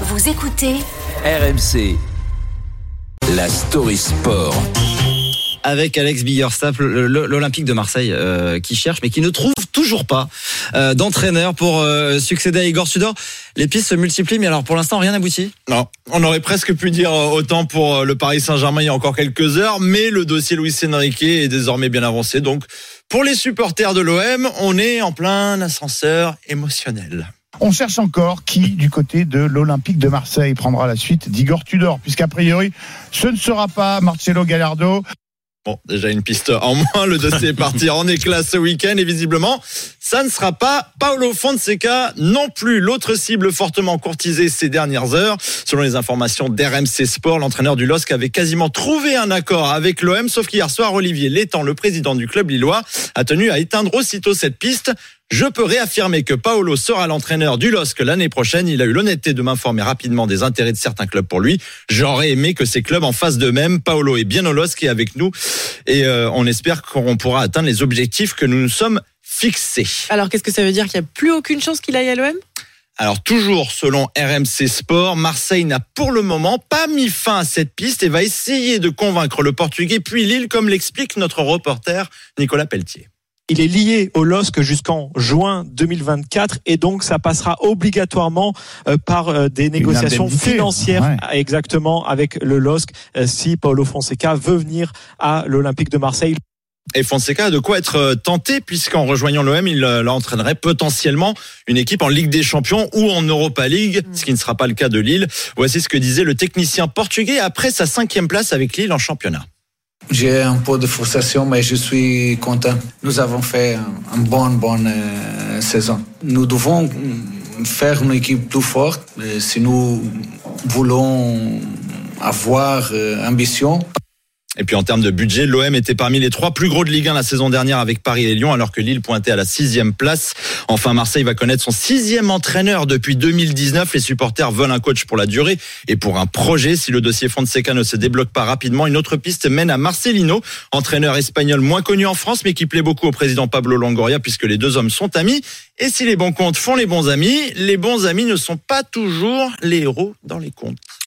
Vous écoutez RMC. La story sport. avec Alex le- l'Olympique de Marseille, euh, qui cherche mais qui ne trouve toujours pas euh, d'entraîneur pour euh, succéder à Igor Tudor. Les pistes se multiplient, mais alors pour l'instant rien n'aboutit. Non, on aurait presque pu dire autant pour le Paris Saint-Germain il y a encore quelques heures, mais le dossier Luis Enrique est désormais bien avancé. Donc, pour les supporters de l'OM, on est en plein ascenseur émotionnel. On cherche encore qui, du côté de l'Olympique de Marseille, prendra la suite d'Igor Tudor, puisqu'a priori, ce ne sera pas Marcelo Gallardo. Bon, déjà une piste en moins, le dossier est parti en éclat ce week-end et visiblement, ça ne sera pas Paolo Fonseca non plus. L'autre cible fortement courtisée ces dernières heures, selon les informations d'RMC Sport, l'entraîneur du LOSC avait quasiment trouvé un accord avec l'OM, sauf qu'hier soir, Olivier Létang, le président du club lillois, a tenu à éteindre aussitôt cette piste. Je peux réaffirmer que Paolo sera l'entraîneur du LOSC l'année prochaine. Il a eu l'honnêteté de m'informer rapidement des intérêts de certains clubs pour lui. J'aurais aimé que ces clubs en fassent de même. Paolo est bien au LOSC et avec nous. Et euh, on espère qu'on pourra atteindre les objectifs que nous nous sommes Alors qu'est-ce que ça veut dire qu'il n'y a plus aucune chance qu'il aille à l'OM Alors toujours selon RMC Sport, Marseille n'a pour le moment pas mis fin à cette piste et va essayer de convaincre le Portugais puis Lille, comme l'explique notre reporter Nicolas Pelletier. Il est lié au LOSC jusqu'en juin 2024 et donc ça passera obligatoirement euh, par euh, des négociations financières ouais. exactement avec le LOSC si Paulo Fonseca veut venir à l'Olympique de Marseille. Et Fonseca a de quoi être euh, tenté puisqu'en rejoignant l'OM, il euh, entraînerait potentiellement une équipe en Ligue des Champions ou en Europa League, ce qui ne sera pas le cas de Lille. Voici ce que disait le technicien portugais après sa cinquième place avec Lille en championnat. J'ai un peu de frustration, mais je suis content. Nous avons fait une bonne, bonne euh, saison. Nous devons faire une équipe plus forte si nous voulons avoir euh, ambition. Et puis en termes de budget, l'OM était parmi les trois plus gros de Ligue 1 la saison dernière avec Paris et Lyon, alors que Lille pointait à la sixième place. Enfin, Marseille va connaître son sixième entraîneur depuis 2019. Les supporters veulent un coach pour la durée et pour un projet. Si le dossier Fonseca ne se débloque pas rapidement, une autre piste mène à Marcelino, entraîneur espagnol moins connu en France, mais qui plaît beaucoup au président Pablo Longoria, puisque les deux hommes sont amis. Et si les bons comptes font les bons amis, les bons amis ne sont pas toujours les héros dans les comptes.